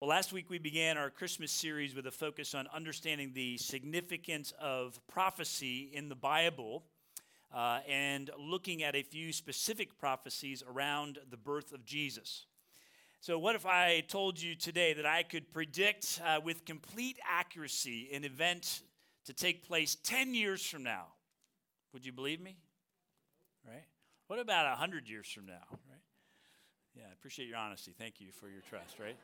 Well, last week we began our Christmas series with a focus on understanding the significance of prophecy in the Bible uh, and looking at a few specific prophecies around the birth of Jesus. So, what if I told you today that I could predict uh, with complete accuracy an event to take place 10 years from now? Would you believe me? Right? What about 100 years from now? Right? Yeah, I appreciate your honesty. Thank you for your trust, right?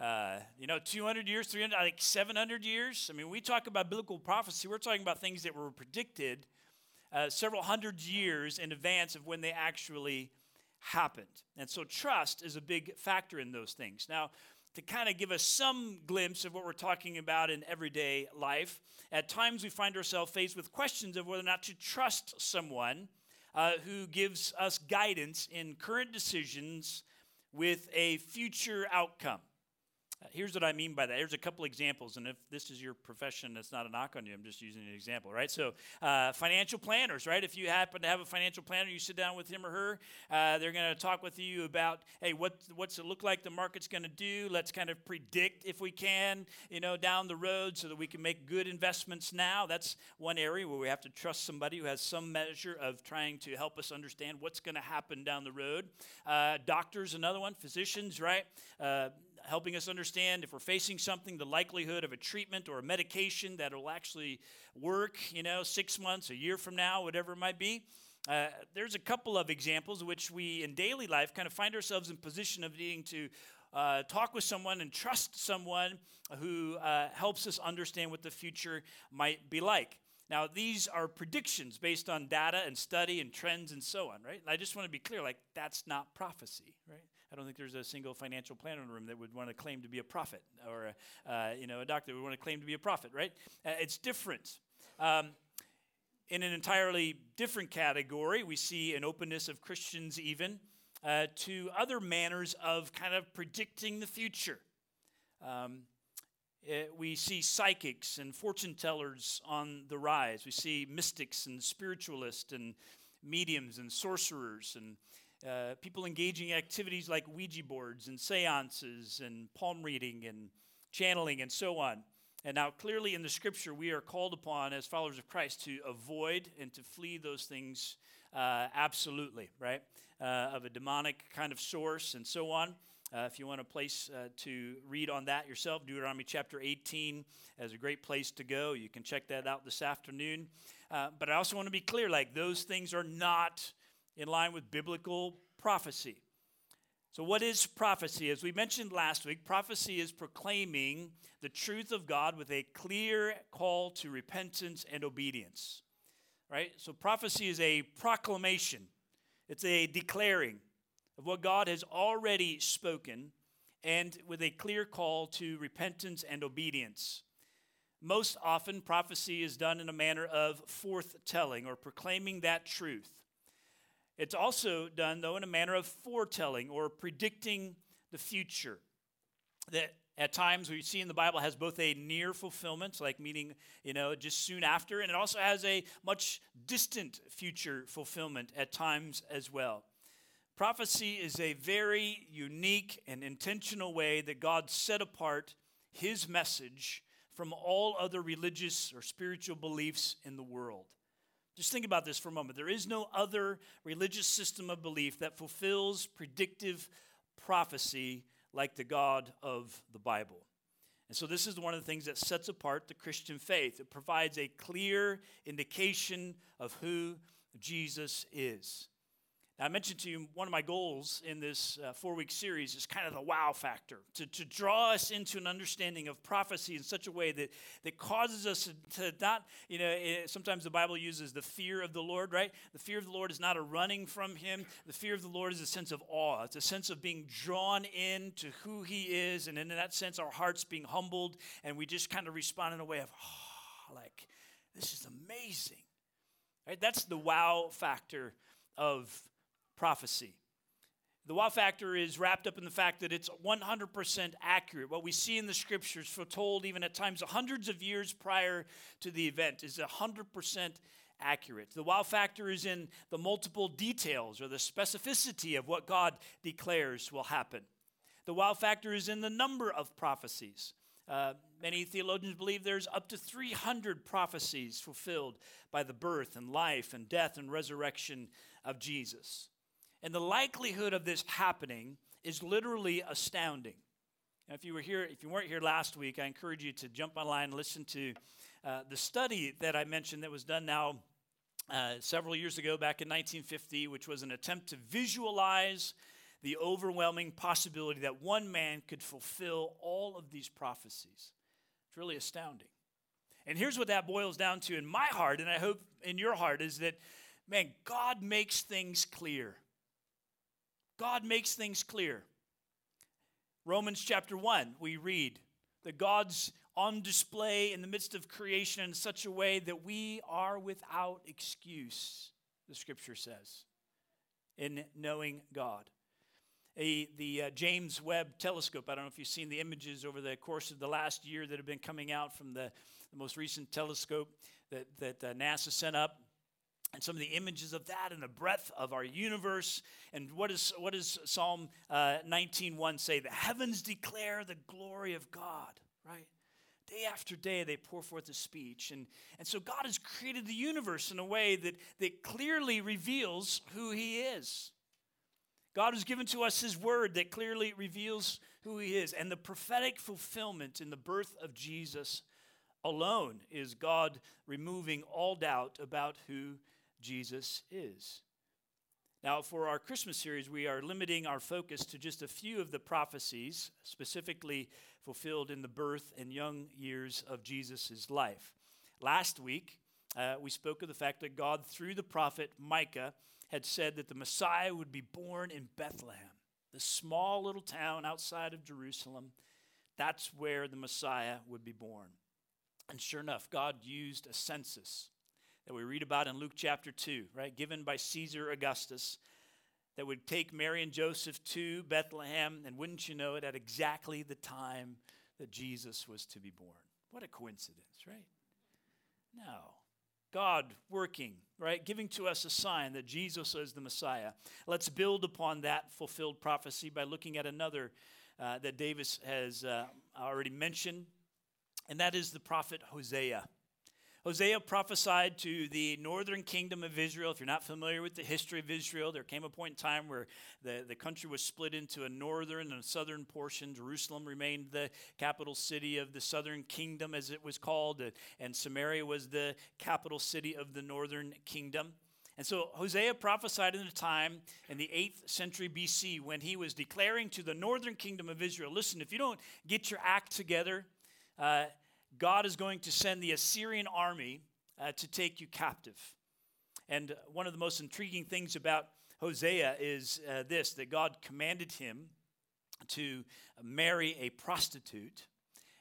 Uh, you know, 200 years, 300, like 700 years. I mean, we talk about biblical prophecy, we're talking about things that were predicted uh, several hundred years in advance of when they actually happened. And so trust is a big factor in those things. Now, to kind of give us some glimpse of what we're talking about in everyday life, at times we find ourselves faced with questions of whether or not to trust someone uh, who gives us guidance in current decisions with a future outcome. Uh, here's what I mean by that. Here's a couple examples, and if this is your profession, that's not a knock on you. I'm just using an example, right? So, uh, financial planners, right? If you happen to have a financial planner, you sit down with him or her. Uh, they're going to talk with you about, hey, what what's it look like the market's going to do? Let's kind of predict if we can, you know, down the road, so that we can make good investments now. That's one area where we have to trust somebody who has some measure of trying to help us understand what's going to happen down the road. Uh, doctors, another one. Physicians, right? Helping us understand if we're facing something, the likelihood of a treatment or a medication that will actually work, you know, six months, a year from now, whatever it might be. Uh, there's a couple of examples which we in daily life kind of find ourselves in position of needing to uh, talk with someone and trust someone who uh, helps us understand what the future might be like. Now, these are predictions based on data and study and trends and so on, right? And I just want to be clear like, that's not prophecy, right? I don't think there's a single financial planner in the room that would want to claim to be a prophet or a, uh, you know, a doctor would want to claim to be a prophet, right? Uh, it's different. Um, in an entirely different category, we see an openness of Christians even uh, to other manners of kind of predicting the future. Um, it, eh, we see psychics and fortune tellers on the rise. We see mystics and spiritualists and mediums and sorcerers and uh, people engaging in activities like Ouija boards and seances and palm reading and channeling and so on. And now, clearly in the scripture, we are called upon as followers of Christ to avoid and to flee those things uh, absolutely, right? Uh, of a demonic kind of source and so on. Uh, if you want a place uh, to read on that yourself, Deuteronomy chapter 18 is a great place to go. You can check that out this afternoon. Uh, but I also want to be clear like, those things are not in line with biblical prophecy. So, what is prophecy? As we mentioned last week, prophecy is proclaiming the truth of God with a clear call to repentance and obedience. Right? So, prophecy is a proclamation, it's a declaring of what God has already spoken and with a clear call to repentance and obedience. Most often, prophecy is done in a manner of forthtelling or proclaiming that truth. It's also done, though, in a manner of foretelling or predicting the future. That at times we see in the Bible has both a near fulfillment, like meaning, you know, just soon after, and it also has a much distant future fulfillment at times as well. Prophecy is a very unique and intentional way that God set apart his message from all other religious or spiritual beliefs in the world. Just think about this for a moment. There is no other religious system of belief that fulfills predictive prophecy like the God of the Bible. And so, this is one of the things that sets apart the Christian faith. It provides a clear indication of who Jesus is. I mentioned to you one of my goals in this uh, four week series is kind of the wow factor to, to draw us into an understanding of prophecy in such a way that, that causes us to not, you know, it, sometimes the Bible uses the fear of the Lord, right? The fear of the Lord is not a running from Him. The fear of the Lord is a sense of awe, it's a sense of being drawn into who He is. And in that sense, our hearts being humbled, and we just kind of respond in a way of, oh, like, this is amazing. Right? That's the wow factor of prophecy. The wow factor is wrapped up in the fact that it's 100% accurate. What we see in the scriptures, foretold even at times hundreds of years prior to the event, is 100% accurate. The wow factor is in the multiple details or the specificity of what God declares will happen. The wow factor is in the number of prophecies. Uh, many theologians believe there's up to 300 prophecies fulfilled by the birth and life and death and resurrection of Jesus. And the likelihood of this happening is literally astounding. Now, if you were here, if you weren't here last week, I encourage you to jump online and listen to uh, the study that I mentioned that was done now uh, several years ago, back in 1950, which was an attempt to visualize the overwhelming possibility that one man could fulfill all of these prophecies. It's really astounding. And here's what that boils down to in my heart, and I hope in your heart, is that, man, God makes things clear. God makes things clear. Romans chapter 1, we read that God's on display in the midst of creation in such a way that we are without excuse, the scripture says, in knowing God. A, the uh, James Webb telescope, I don't know if you've seen the images over the course of the last year that have been coming out from the, the most recent telescope that, that uh, NASA sent up and some of the images of that and the breadth of our universe. And what, is, what does Psalm uh, 19.1 say? The heavens declare the glory of God, right? Day after day, they pour forth a speech. And, and so God has created the universe in a way that, that clearly reveals who He is. God has given to us His word that clearly reveals who He is. And the prophetic fulfillment in the birth of Jesus alone is God removing all doubt about who Jesus is. Now, for our Christmas series, we are limiting our focus to just a few of the prophecies, specifically fulfilled in the birth and young years of Jesus' life. Last week, uh, we spoke of the fact that God, through the prophet Micah, had said that the Messiah would be born in Bethlehem, the small little town outside of Jerusalem. That's where the Messiah would be born. And sure enough, God used a census that we read about in Luke chapter 2, right, given by Caesar Augustus, that would take Mary and Joseph to Bethlehem, and wouldn't you know it, at exactly the time that Jesus was to be born. What a coincidence, right? No. God working, right? Giving to us a sign that Jesus is the Messiah. Let's build upon that fulfilled prophecy by looking at another uh, that Davis has uh, already mentioned, and that is the prophet Hosea. Hosea prophesied to the northern kingdom of Israel. If you're not familiar with the history of Israel, there came a point in time where the, the country was split into a northern and a southern portion. Jerusalem remained the capital city of the southern kingdom, as it was called, and Samaria was the capital city of the northern kingdom. And so Hosea prophesied in a time in the 8th century BC when he was declaring to the northern kingdom of Israel listen, if you don't get your act together, uh, God is going to send the Assyrian army uh, to take you captive. And one of the most intriguing things about Hosea is uh, this that God commanded him to marry a prostitute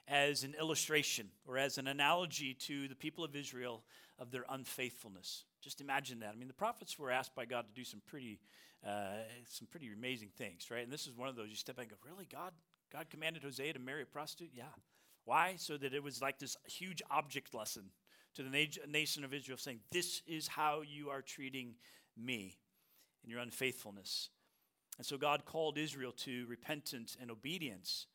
as an illustration or as an analogy to the people of Israel of their unfaithfulness. Just imagine that. I mean, the prophets were asked by God to do some pretty, uh, some pretty amazing things, right? And this is one of those. You step back and go, "Really, God? God commanded Hosea to marry a prostitute? Yeah. Why? So that it was like this huge object lesson to the nation of Israel saying, This is how you are treating me in your unfaithfulness. And so God called Israel to repentance and obedience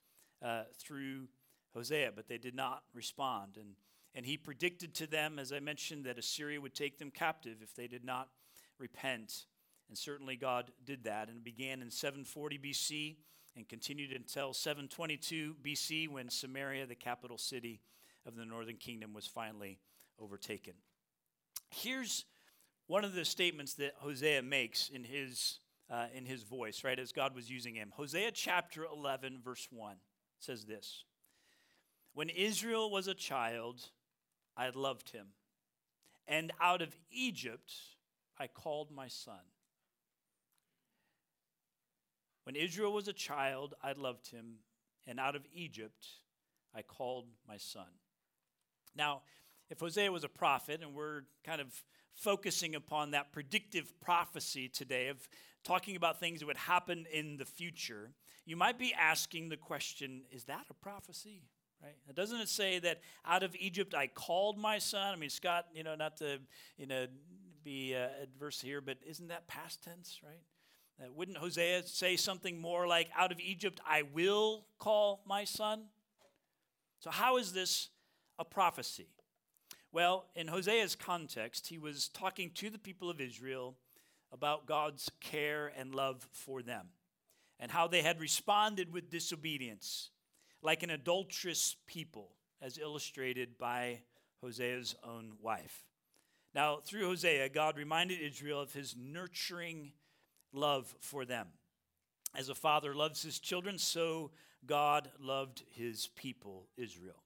uh, through Hosea, but they did not respond. And, and he predicted to them, as I mentioned, that Assyria would take them captive if they did not repent. And certainly God did that. And it began in 740 BC and continued until 722 BC when Samaria, the capital city of the northern kingdom, was finally overtaken. Here's one of the statements that Hosea makes in his, uh, in his voice, right, as God was using him. Hosea chapter 11, verse 1 says this When Israel was a child, I loved him, and out of Egypt I called my son. When Israel was a child, I loved him, and out of Egypt I called my son. Now, if Hosea was a prophet, and we're kind of focusing upon that predictive prophecy today of talking about things that would happen in the future, you might be asking the question is that a prophecy? Right? Doesn't it say that out of Egypt I called my son? I mean, Scott, you know, not to you know be uh, adverse here, but isn't that past tense, right? Wouldn't Hosea say something more like, Out of Egypt I will call my son? So, how is this a prophecy? Well, in Hosea's context, he was talking to the people of Israel about God's care and love for them and how they had responded with disobedience, like an adulterous people, as illustrated by Hosea's own wife. Now, through Hosea, God reminded Israel of his nurturing love for them. As a father loves his children, so God loved his people, Israel.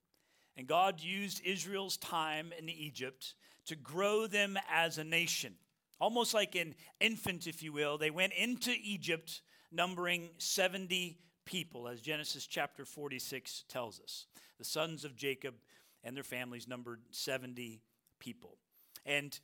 And God used Israel's time in Egypt to grow them as a nation. Almost like an infant, if you will. They went into Egypt numbering 70 people, as Genesis chapter 46 tells us. The sons of Jacob and their families numbered 70 people. And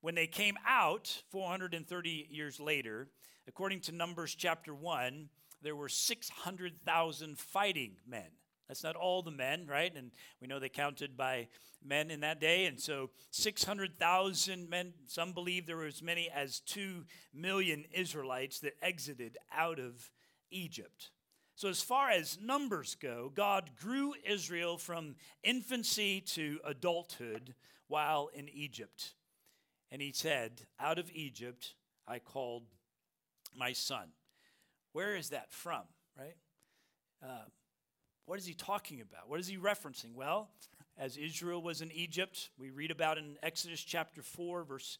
when they came out 430 years later, according to Numbers chapter 1, there were 600,000 fighting men. That's not all the men, right? And we know they counted by men in that day. And so 600,000 men, some believe there were as many as 2 million Israelites that exited out of Egypt. So, as far as numbers go, God grew Israel from infancy to adulthood while in Egypt. And he said, Out of Egypt I called my son. Where is that from, right? Uh, what is he talking about? What is he referencing? Well, as Israel was in Egypt, we read about in Exodus chapter 4, verse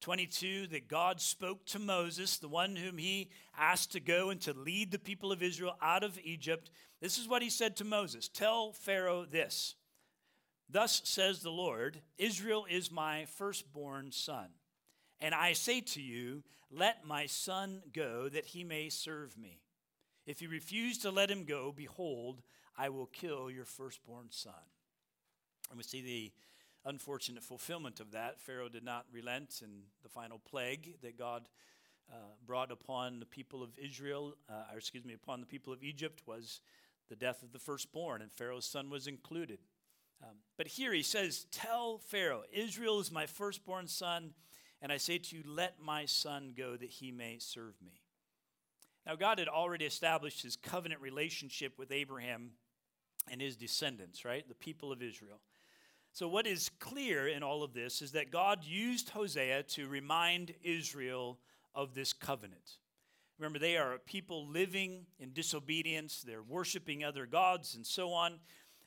22, that God spoke to Moses, the one whom he asked to go and to lead the people of Israel out of Egypt. This is what he said to Moses Tell Pharaoh this Thus says the Lord Israel is my firstborn son. And I say to you, Let my son go, that he may serve me. If you refuse to let him go, behold, I will kill your firstborn son. And we see the unfortunate fulfillment of that. Pharaoh did not relent, and the final plague that God uh, brought upon the people of Israel, uh, or excuse me, upon the people of Egypt was the death of the firstborn, and Pharaoh's son was included. Um, but here he says, Tell Pharaoh, Israel is my firstborn son, and I say to you, let my son go that he may serve me. Now, God had already established his covenant relationship with Abraham and his descendants, right? The people of Israel. So, what is clear in all of this is that God used Hosea to remind Israel of this covenant. Remember, they are a people living in disobedience, they're worshiping other gods, and so on.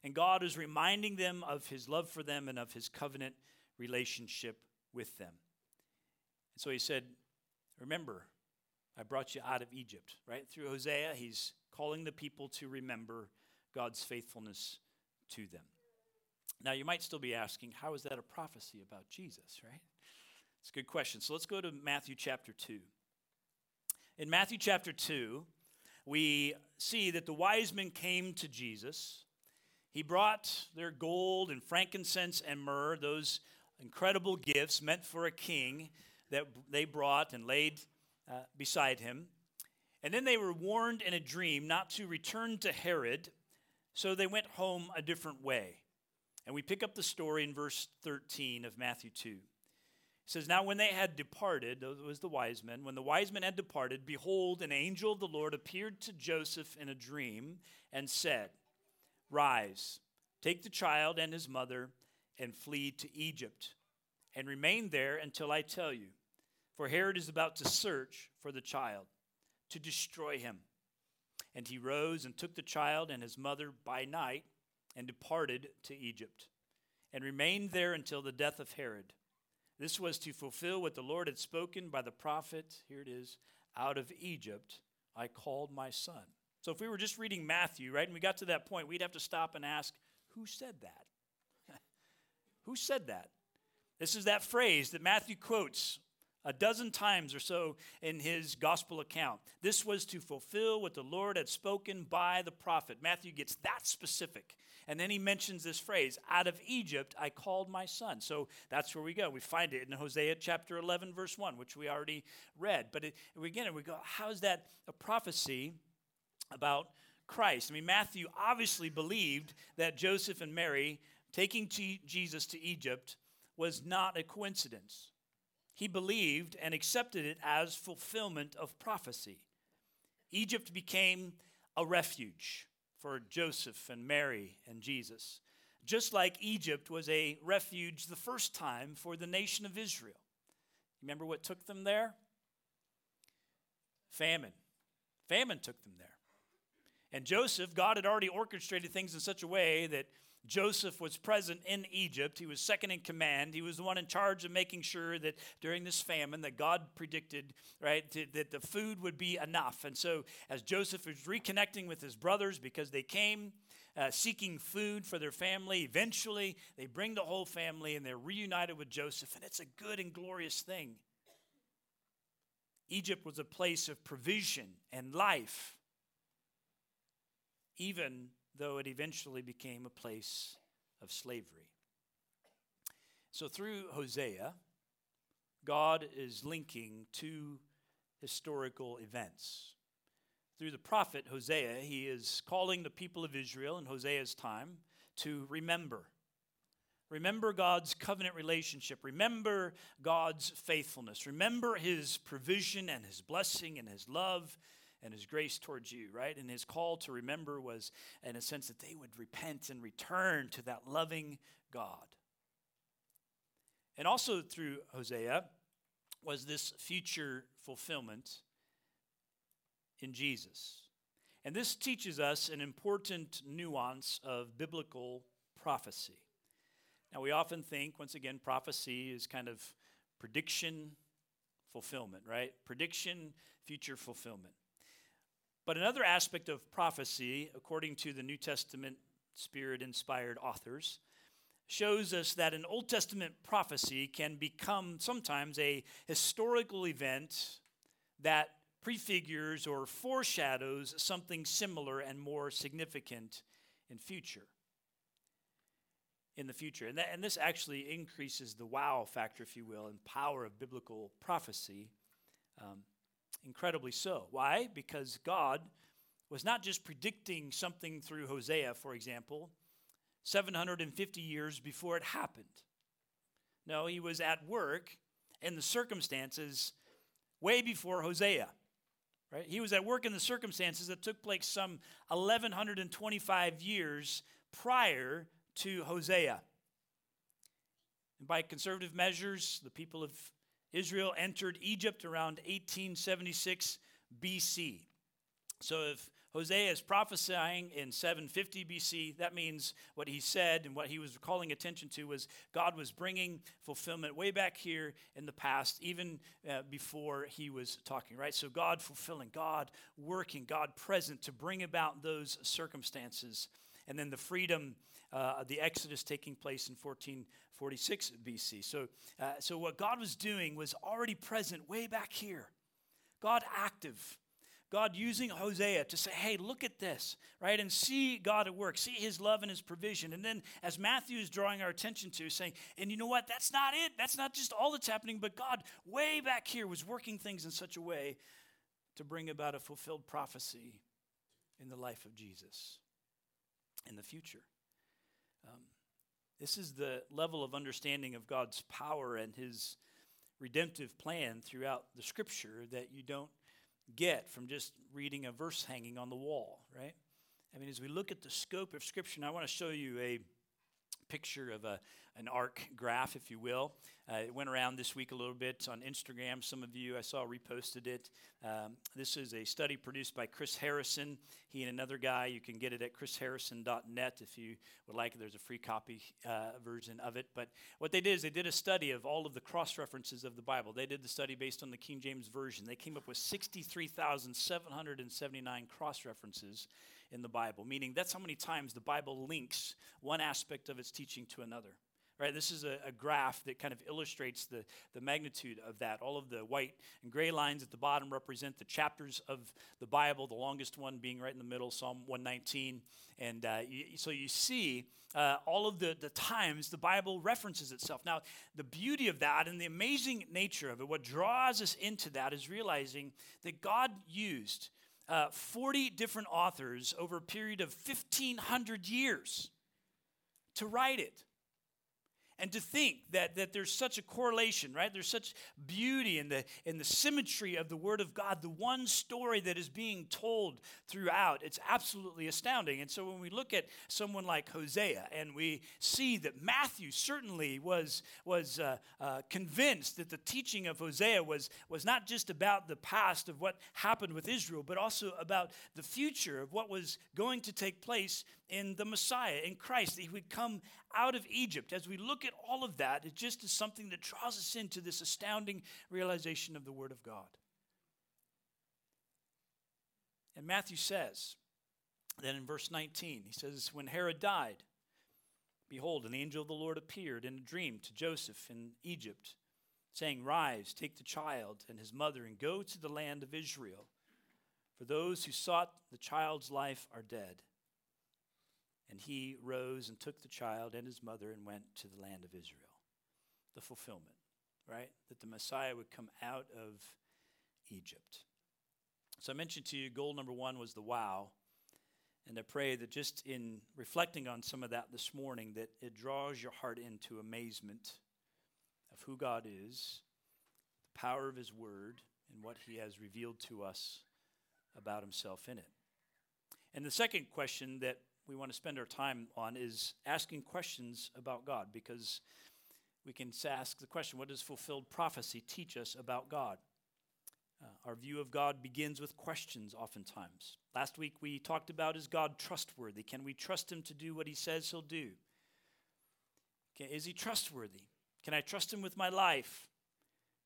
And God is reminding them of his love for them and of his covenant relationship with them. And so he said, Remember, I brought you out of Egypt, right? Through Hosea, he's calling the people to remember God's faithfulness to them. Now, you might still be asking, how is that a prophecy about Jesus, right? It's a good question. So let's go to Matthew chapter 2. In Matthew chapter 2, we see that the wise men came to Jesus. He brought their gold and frankincense and myrrh, those incredible gifts meant for a king that they brought and laid uh, beside him. And then they were warned in a dream not to return to Herod, so they went home a different way. And we pick up the story in verse 13 of Matthew 2. It says, Now when they had departed, those was the wise men, when the wise men had departed, behold, an angel of the Lord appeared to Joseph in a dream and said, Rise, take the child and his mother, and flee to Egypt, and remain there until I tell you for Herod is about to search for the child to destroy him. And he rose and took the child and his mother by night and departed to Egypt and remained there until the death of Herod. This was to fulfill what the Lord had spoken by the prophet. Here it is out of Egypt I called my son. So if we were just reading Matthew, right, and we got to that point, we'd have to stop and ask, who said that? who said that? This is that phrase that Matthew quotes a dozen times or so in his gospel account. This was to fulfill what the Lord had spoken by the prophet. Matthew gets that specific. And then he mentions this phrase, out of Egypt I called my son. So that's where we go. We find it in Hosea chapter 11, verse 1, which we already read. But it, again, we go, how is that a prophecy about Christ? I mean, Matthew obviously believed that Joseph and Mary taking Jesus to Egypt was not a coincidence. he believed and accepted it as fulfillment of prophecy. Egypt became a refuge for Joseph and Mary and Jesus, just like Egypt was a refuge the first time for the nation of Israel. Remember what took them there? Famine. Famine took them there. And Joseph, God had already orchestrated things in such a way that Joseph was present in Egypt. He was second in command. He was the one in charge of making sure that during this famine that God predicted, right, to, that the food would be enough. And so as Joseph was reconnecting with his brothers because they came uh, seeking food for their family, eventually they bring the whole family and they're reunited with Joseph, and it's a good and glorious thing. Egypt was a place of provision and life, even though it eventually became a place of slavery. So, through Hosea, God is linking two historical events. Through the prophet Hosea, he is calling the people of Israel in Hosea's time to remember. Remember God's covenant relationship. Remember God's faithfulness. Remember his provision and his blessing and his love and his grace towards you, right? And his call to remember was, in a sense, that they would repent and return to that loving God. And also through Hosea was this future fulfillment in Jesus. And this teaches us an important nuance of biblical prophecy. Now, we often think, once again, prophecy is kind of prediction, fulfillment, right? Prediction, future fulfillment. But another aspect of prophecy, according to the New Testament spirit inspired authors, shows us that an Old Testament prophecy can become sometimes a historical event that prefigures or foreshadows something similar and more significant in future. In the future. And, that, and this actually increases the wow factor if you will and power of biblical prophecy um, incredibly so. Why? Because God was not just predicting something through Hosea, for example, 750 years before it happened. No, he was at work in the circumstances way before Hosea. Right? He was at work in the circumstances that took place some 1125 years prior to Hosea. And by conservative measures, the people of Israel entered Egypt around 1876 BC. So if Hosea is prophesying in 750 BC. That means what he said and what he was calling attention to was God was bringing fulfillment way back here in the past, even uh, before he was talking, right? So God fulfilling, God working, God present to bring about those circumstances. And then the freedom, uh, the Exodus taking place in 1446 BC. So, uh, so what God was doing was already present way back here. God active. God using Hosea to say, hey, look at this, right? And see God at work, see his love and his provision. And then, as Matthew is drawing our attention to, saying, and you know what? That's not it. That's not just all that's happening, but God, way back here, was working things in such a way to bring about a fulfilled prophecy in the life of Jesus in the future. Um, this is the level of understanding of God's power and his redemptive plan throughout the scripture that you don't get from just reading a verse hanging on the wall, right? I mean, as we look at the scope of scripture, I want to show you a picture of a, an arc graph, if you will. Uh, it went around this week a little bit on Instagram. Some of you I saw reposted it. Um, this is a study produced by Chris Harrison. He and another guy. You can get it at chrisharrison.net if you would like. There's a free copy uh, version of it. But what they did is they did a study of all of the cross references of the Bible. They did the study based on the King James Version. They came up with 63,779 cross references in the Bible, meaning that's how many times the Bible links one aspect of its teaching to another. Right, this is a, a, graph that kind of illustrates the, the magnitude of that. All of the white and gray lines at the bottom represent the chapters of the Bible, the longest one being right in the middle, Psalm 119. And uh, you, so you see uh, all of the, the times the Bible references itself. Now, the beauty of that and the amazing nature of it, what draws us into that is realizing that God used uh, 40 different authors over a period of 1,500 years to write it. And to think that, that there's such a correlation, right? There's such beauty in the, in the symmetry of the Word of God, the one story that is being told throughout. It's absolutely astounding. And so when we look at someone like Hosea and we see that Matthew certainly was, was uh, uh, convinced that the teaching of Hosea was, was not just about the past of what happened with Israel, but also about the future of what was going to take place in the Messiah, in Christ, that he would come out of Egypt. As we look at all of that, it just is something that draws us into this astounding realization of the Word of God. And Matthew says, then in verse 19, he says, When Herod died, behold, an angel of the Lord appeared in a dream to Joseph in Egypt, saying, Rise, take the child and his mother, and go to the land of Israel. For those who sought the child's life are dead. And he rose and took the child and his mother and went to the land of Israel. The fulfillment, right? That the Messiah would come out of Egypt. So I mentioned to you, goal number one was the wow. And I pray that just in reflecting on some of that this morning, that it draws your heart into amazement of who God is, the power of His Word, and what He has revealed to us about Himself in it. And the second question that we want to spend our time on is asking questions about God because we can ask the question what does fulfilled prophecy teach us about God? Uh, our view of God begins with questions oftentimes. Last week we talked about is God trustworthy? Can we trust him to do what he says he'll do? Is he trustworthy? Can I trust him with my life?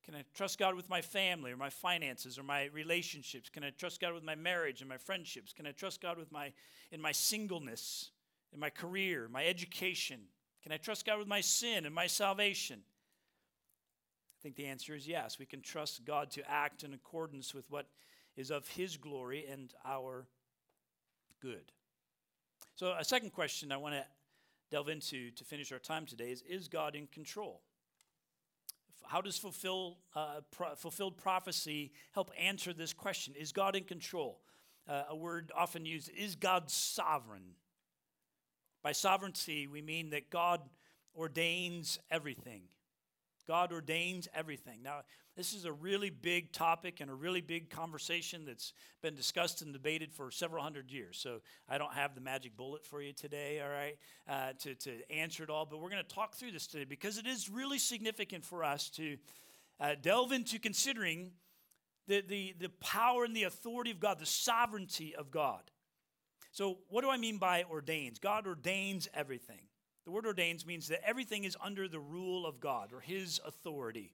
Can I trust God with my family or my finances or my relationships? Can I trust God with my marriage and my friendships? Can I trust God with my in my singleness, in my career, my education? Can I trust God with my sin and my salvation? I think the answer is yes. We can trust God to act in accordance with what is of his glory and our good. So, a second question I want to delve into to finish our time today is Is God in control? How does fulfill, uh, pro- fulfilled prophecy help answer this question? Is God in control? Uh, a word often used is God sovereign? By sovereignty, we mean that God ordains everything. God ordains everything. Now, this is a really big topic and a really big conversation that's been discussed and debated for several hundred years. So I don't have the magic bullet for you today, all right, uh, to, to answer it all. But we're going to talk through this today because it is really significant for us to uh, delve into considering the, the, the power and the authority of God, the sovereignty of God. So, what do I mean by ordains? God ordains everything. The word ordains means that everything is under the rule of God or his authority.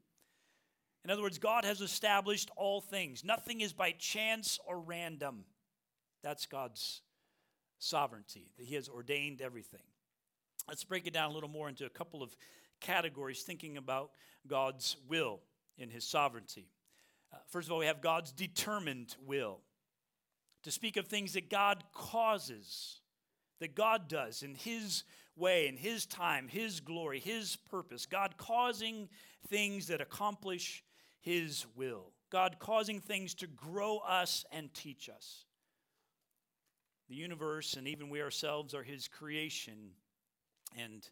In other words, God has established all things. Nothing is by chance or random. That's God's sovereignty, that he has ordained everything. Let's break it down a little more into a couple of categories, thinking about God's will in his sovereignty. Uh, first of all, we have God's determined will. To speak of things that God causes, that God does in his way, in His time, His glory, His purpose. God causing things that accomplish His will. God causing things to grow us and teach us. The universe and even we ourselves are His creation, and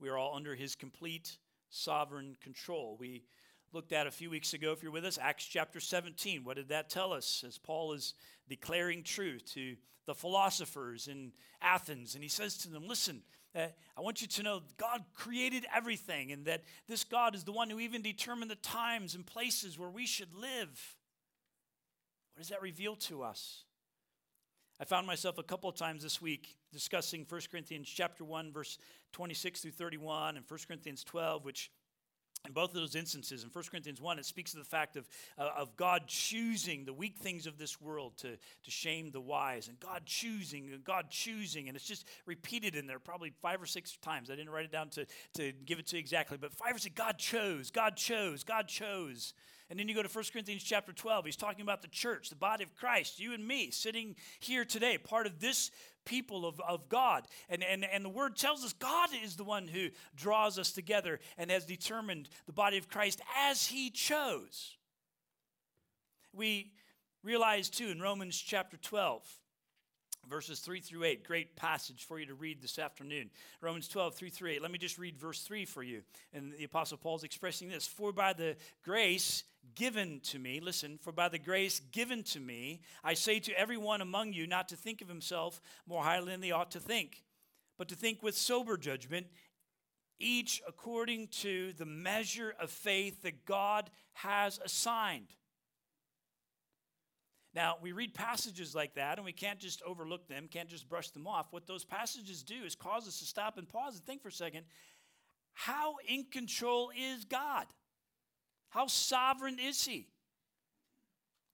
we are all under His complete sovereign control. We looked at a few weeks ago, if you're with us, Acts chapter 17. What did that tell us as Paul is declaring truth to the philosophers in Athens? And he says to them, Listen, uh, I want you to know God created everything and that this God is the one who even determined the times and places where we should live. What does that reveal to us? I found myself a couple of times this week discussing 1 Corinthians chapter 1 verse 26 through 31 and 1 Corinthians 12 which in both of those instances, in 1 Corinthians 1, it speaks of the fact of, uh, of God choosing the weak things of this world to, to shame the wise, and God choosing, and God choosing, and it's just repeated in there probably five or six times. I didn't write it down to, to give it to you exactly, but five or six, God chose, God chose, God chose. And then you go to 1 Corinthians chapter 12. He's talking about the church, the body of Christ, you and me sitting here today, part of this people of, of God. And, and, and the word tells us God is the one who draws us together and has determined the body of Christ as he chose. We realize too in Romans chapter 12, verses 3 through 8. Great passage for you to read this afternoon. Romans 12, 3 through 8. Let me just read verse 3 for you. And the Apostle Paul's expressing this For by the grace given to me, listen, for by the grace given to me, I say to everyone among you not to think of himself more highly than they ought to think, but to think with sober judgment, each according to the measure of faith that God has assigned. Now, we read passages like that and we can't just overlook them, can't just brush them off. What those passages do is cause us to stop and pause and think for a second how in control is God? How sovereign is He?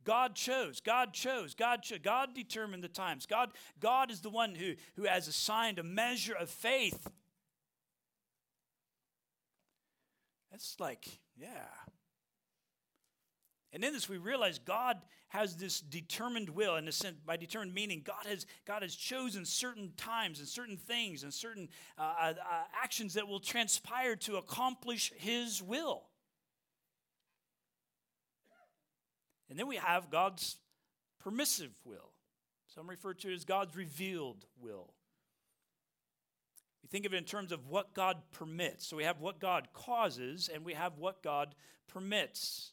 God chose. God chose. God chose. God determined the times. God, God is the one who, who has assigned a measure of faith. That's like, yeah, and in this, we realize God has this determined will, in a sense, by determined meaning, God has, God has chosen certain times and certain things and certain uh, uh, uh, actions that will transpire to accomplish His will. And then we have God's permissive will. Some refer to it as God's revealed will. We think of it in terms of what God permits. So we have what God causes, and we have what God permits.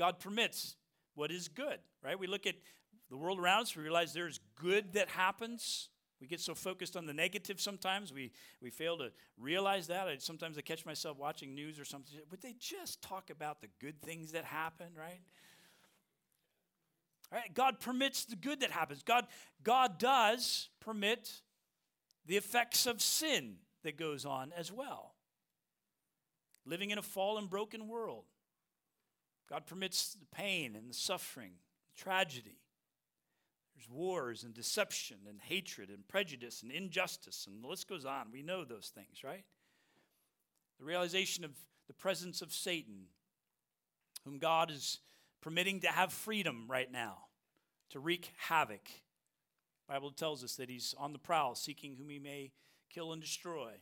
God permits what is good, right? We look at the world around us, we realize there's good that happens. We get so focused on the negative sometimes, we, we fail to realize that. I, sometimes I catch myself watching news or something. Would they just talk about the good things that happen, right? Right? God permits the good that happens. God, God does permit the effects of sin that goes on as well. Living in a fallen, broken world. God permits the pain and the suffering, the tragedy. There's wars and deception and hatred and prejudice and injustice, and the list goes on. We know those things, right? The realization of the presence of Satan, whom God is permitting to have freedom right now to wreak havoc. The Bible tells us that he's on the prowl, seeking whom he may kill and destroy.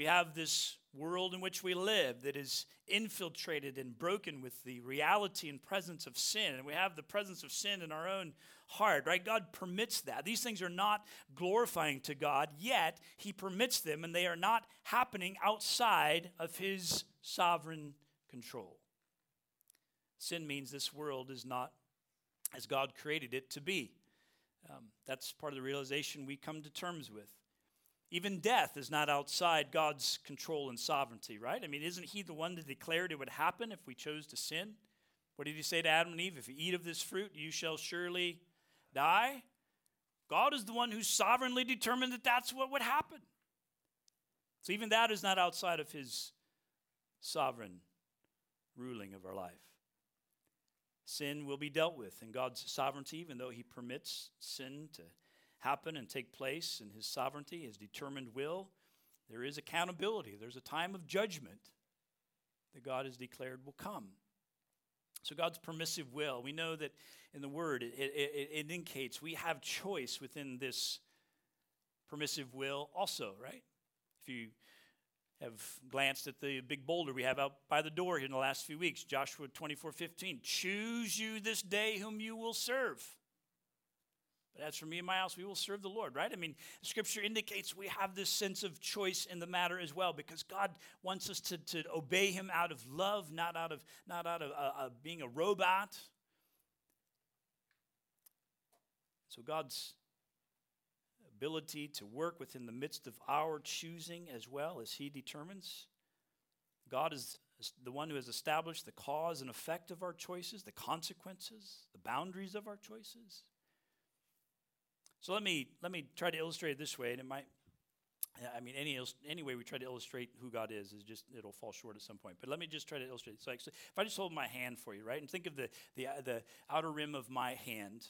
We have this world in which we live that is infiltrated and broken with the reality and presence of sin. And we have the presence of sin in our own heart, right? God permits that. These things are not glorifying to God, yet He permits them, and they are not happening outside of His sovereign control. Sin means this world is not as God created it to be. Um, that's part of the realization we come to terms with. Even death is not outside God's control and sovereignty, right? I mean, isn't He the one that declared it would happen if we chose to sin? What did He say to Adam and Eve? If you eat of this fruit, you shall surely die. God is the one who sovereignly determined that that's what would happen. So even that is not outside of His sovereign ruling of our life. Sin will be dealt with in God's sovereignty, even though He permits sin to happen and take place in his sovereignty, his determined will, there is accountability. There's a time of judgment that God has declared will come. So, God's permissive will, we know that in the Word, it, it, it, indicates we have choice within this permissive will, also, right? If you have glanced at the big boulder we have out by the door here in the last few weeks, Joshua 24 15, choose you this day whom you will serve. As for me and my house, we will serve the Lord, right? I mean, scripture indicates we have this sense of choice in the matter as well because God wants us to, to obey Him out of love, not out of, not out of uh, uh, being a robot. So God's ability to work within the midst of our choosing as well as He determines. God is the one who has established the cause and effect of our choices, the consequences, the boundaries of our choices. So let me let me try to illustrate it this way, and it might. I mean, any any way we try to illustrate who God is is just it'll fall short at some point. But let me just try to illustrate. So, so if I just hold my hand for you, right, and think of the the uh, the outer rim of my hand,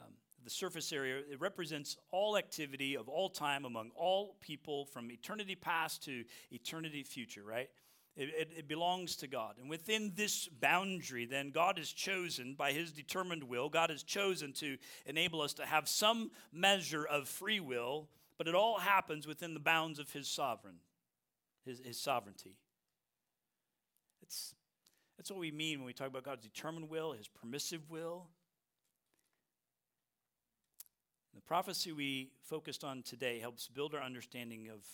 um, the surface area, it represents all activity of all time among all people from eternity past to eternity future, right? It, it, it, belongs to God. And within this boundary, then, God has chosen, by His determined will, God has chosen to enable us to have some measure of free will, but it all happens within the bounds of His sovereign, His, his sovereignty. It's, that's what we mean when we talk about God's determined will, His permissive will. The prophecy we focused on today helps build our understanding of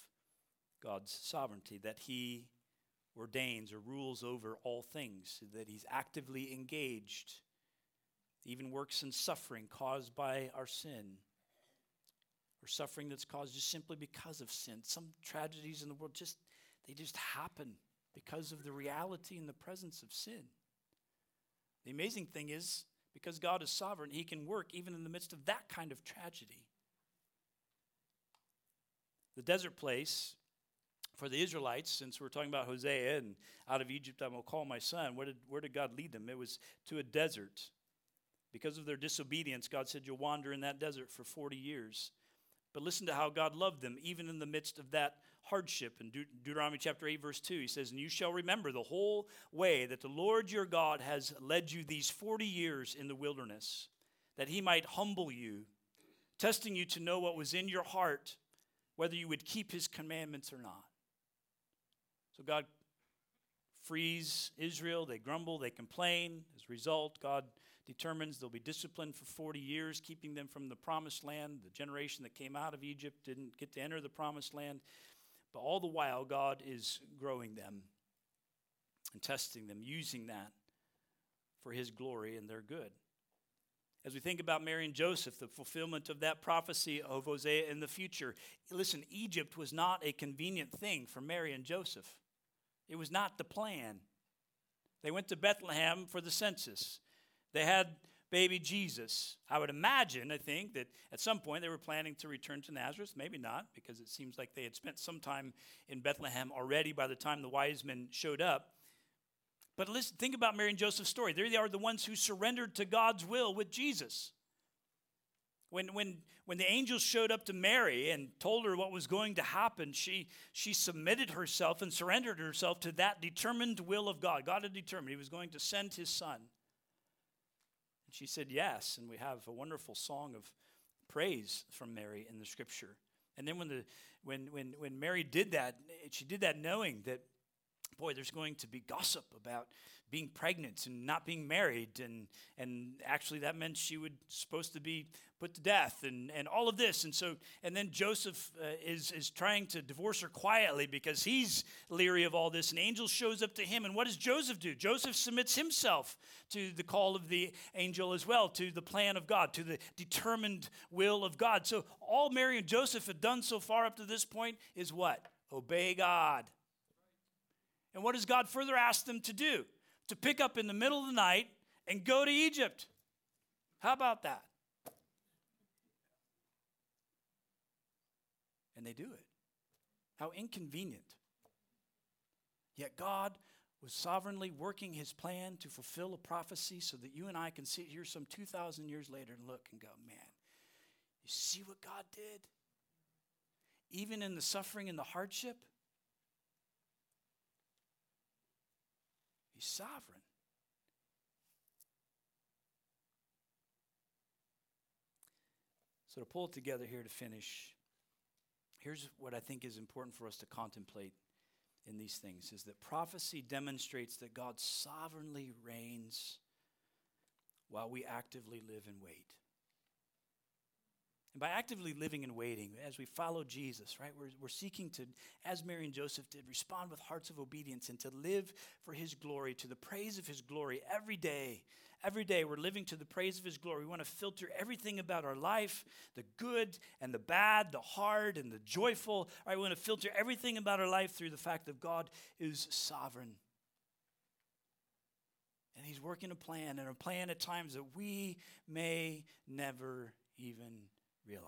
God's sovereignty, that He ordains or rules over all things, that He's actively engaged, even works in suffering caused by our sin, or suffering that's caused just simply because of sin. Some tragedies in the world just they just happen because of the reality and the presence of sin. The amazing thing is, because God is sovereign, He can work even in the midst of that kind of tragedy. The desert place for the Israelites, since we're talking about Hosea and out of Egypt I will call my son, where did, where did God lead them? It was to a desert. Because of their disobedience, God said, You'll wander in that desert for 40 years. But listen to how God loved them, even in the midst of that hardship. In De- Deuteronomy chapter 8, verse 2, he says, And you shall remember the whole way that the Lord your God has led you these 40 years in the wilderness, that he might humble you, testing you to know what was in your heart, whether you would keep his commandments or not. So God frees Israel. They grumble, they complain. As a result, God determines they'll be disciplined for 40 years, keeping them from the promised land. The generation that came out of Egypt didn't get to enter the promised land. But all the while, God is growing them and testing them, using that for his glory and their good. As we think about Mary and Joseph, the fulfillment of that prophecy of Hosea in the future, listen, Egypt was not a convenient thing for Mary and Joseph. It was not the plan. They went to Bethlehem for the census. They had baby Jesus. I would imagine, I think, that at some point they were planning to return to Nazareth. Maybe not, because it seems like they had spent some time in Bethlehem already by the time the wise men showed up. But listen, think about Mary and Joseph's story. There They are the ones who surrendered to God's will with Jesus. When, when, when the angels showed up to Mary and told her what was going to happen, she, she submitted herself and surrendered herself to that determined will of God. God had determined He was going to send His Son. And she said yes, and we have a wonderful song of praise from Mary in the scripture. And then when the when when when Mary did that, she did that knowing that boy, there's going to be gossip about being pregnant and not being married. And and actually that meant she was supposed to be put to death and and all of this. And so and then joseph uh, is is trying to divorce her quietly because he's leery of all this. And angel shows up to him. And what does joseph do? Joseph submits himself to the call of the angel as well to the plan of god to the determined will of god. So all mary and joseph had done so far up to this point is what? Obey god. And what does god further ask them to do to pick up in the middle of the night and go to Egypt. How about that? And they do it. How inconvenient. Yet God was sovereignly working his plan to fulfill a prophecy so that you and I can sit here some 2,000 years later and look and go, man, you see what God did? Even in the suffering and the hardship, He's sovereign. So, to pull it together here to finish, here's what I think is important for us to contemplate in these things is that prophecy demonstrates that God sovereignly reigns while we actively live and wait. And by actively living and waiting, as we follow Jesus, right, we're, we're seeking to, as Mary and Joseph did, respond with hearts of obedience and to live for his glory, to the praise of his glory every day. Every day we're living to the praise of his glory. We want to filter everything about our life, the good and the bad, the hard and the joyful. Right, we want to filter everything about our life through the fact that God is sovereign. And he's working a plan, and a plan at times that we may never even realize.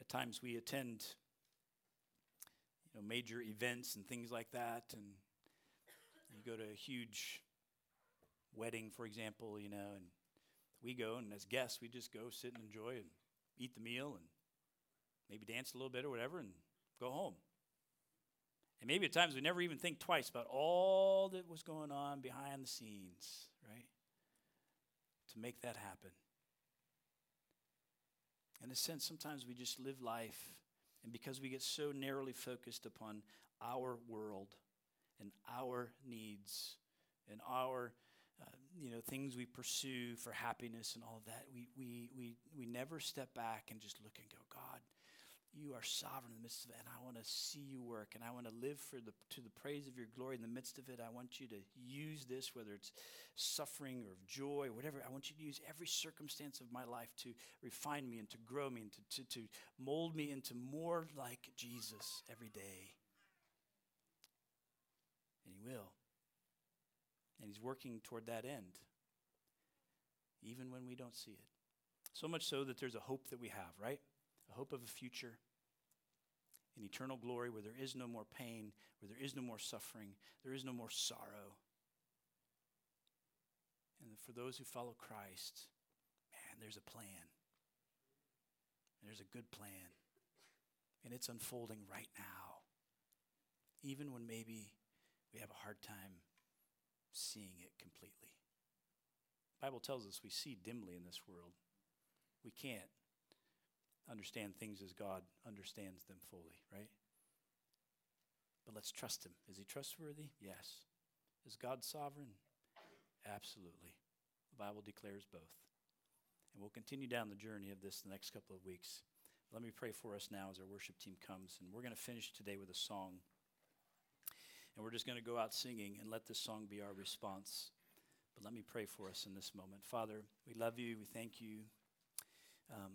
At times we attend you know, major events and things like that, and you go to a huge wedding, for example, you know, and we go, and as guests, we just go sit and enjoy and eat the meal and maybe dance a little bit or whatever and go home. And maybe at times we never even think twice about all that was going on behind the scenes, right? To make that happen. In a sense, sometimes we just live life, and because we get so narrowly focused upon our world and our needs and our uh, you know things we pursue for happiness and all of that we, we, we, we never step back and just look and go god you are sovereign in the midst of it and i want to see you work and i want to live for the to the praise of your glory in the midst of it. I want you to use this whether it's suffering or joy or whatever i want you to use every circumstance of my life to refine me and to grow me and to, to, to mold me into more like jesus every day. And he will. And he's working toward that end even when we don't see it. So much so that there's a hope that we have right a hope of a future, an eternal glory where there is no more pain, where there is no more suffering, there is no more sorrow. And for those who follow Christ, man, there's a plan. There's a good plan. And it's unfolding right now. Even when maybe we have a hard time seeing it completely. The Bible tells us we see dimly in this world. We can't understand things as God understands them fully, right? But let's trust Him. Is He trustworthy? Yes. Is God sovereign? Absolutely. The Bible declares both. And we'll continue down the journey of this the next couple of weeks. Let me pray for us now as our worship team comes. And we're going to finish today with a song. And we're just going to go out singing and let this song be our response. But let me pray for us in this moment. Father, we love you. We thank you. Um,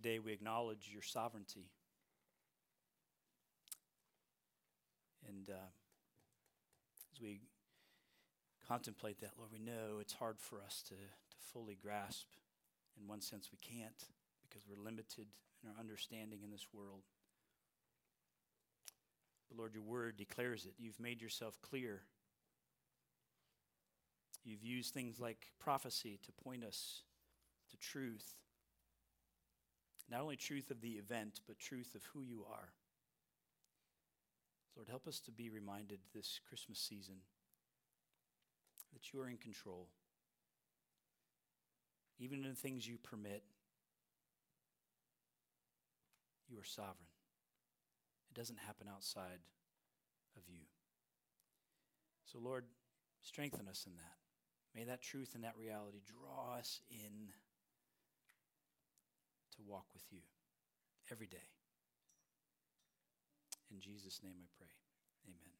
Today we acknowledge your sovereignty. And uh, as we contemplate that, Lord, we know it's hard for us to, to fully grasp. In one sense, we can't because we're limited in our understanding in this world. But Lord, your word declares it. You've made yourself clear. You've used things like prophecy to point us to truth. Not only truth of the event, but truth of who you are. Lord, help us to be reminded this Christmas season that you are in control. Even in the things you permit, you are sovereign. It doesn't happen outside of you. So, Lord, strengthen us in that. May that truth and that reality draw us in to walk with you every day. In Jesus' name I pray. Amen.